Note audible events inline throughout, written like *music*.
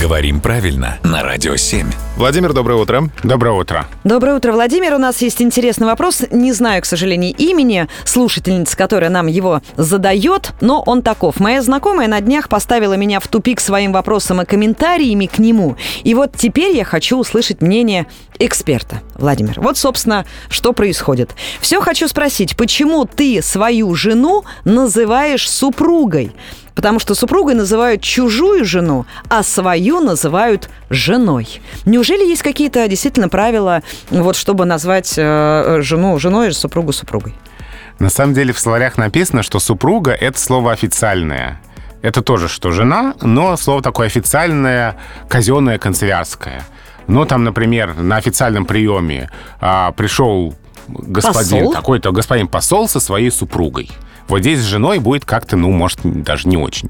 Говорим правильно на Радио 7. Владимир, доброе утро. Доброе утро. Доброе утро, Владимир. У нас есть интересный вопрос. Не знаю, к сожалению, имени слушательницы, которая нам его задает, но он таков. Моя знакомая на днях поставила меня в тупик своим вопросом и комментариями к нему. И вот теперь я хочу услышать мнение эксперта. Владимир, вот, собственно, что происходит. Все хочу спросить, почему ты свою жену называешь супругой? Потому что супругой называют чужую жену, а свою называют женой. Неужели есть какие-то действительно правила, вот, чтобы назвать э, жену женой, супругу супругой? На самом деле в словарях написано, что супруга — это слово официальное. Это тоже что жена, но слово такое официальное, казенное, канцелярское. Ну, там, например, на официальном приеме а, пришел господин, Посол? какой-то господин посол со своей супругой. Вот здесь с женой будет как-то, ну, может, даже не очень.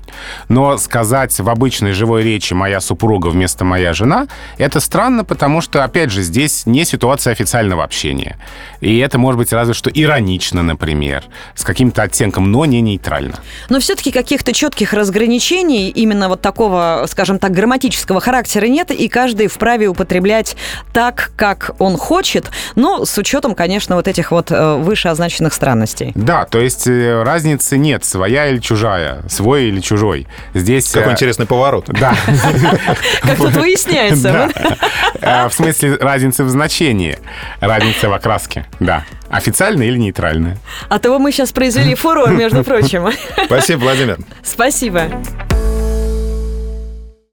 Но сказать в обычной живой речи «моя супруга» вместо «моя жена» — это странно, потому что, опять же, здесь не ситуация официального общения. И это может быть разве что иронично, например, с каким-то оттенком, но не нейтрально. Но все-таки каких-то четких разграничений именно вот такого, скажем так, грамматического характера нет, и каждый вправе употреблять так, как он хочет, но с учетом, конечно, вот этих вот э, вышеозначенных странностей. Да, то есть э, разницы нет, своя или чужая, свой или чужой. Здесь... Какой э, интересный поворот. Да. *laughs* Как тут выясняется. Э, В смысле разницы в значении, разница в окраске, да. Официальная или нейтральная. А того мы сейчас произвели фурор, между *laughs* прочим. Спасибо, Владимир. Спасибо.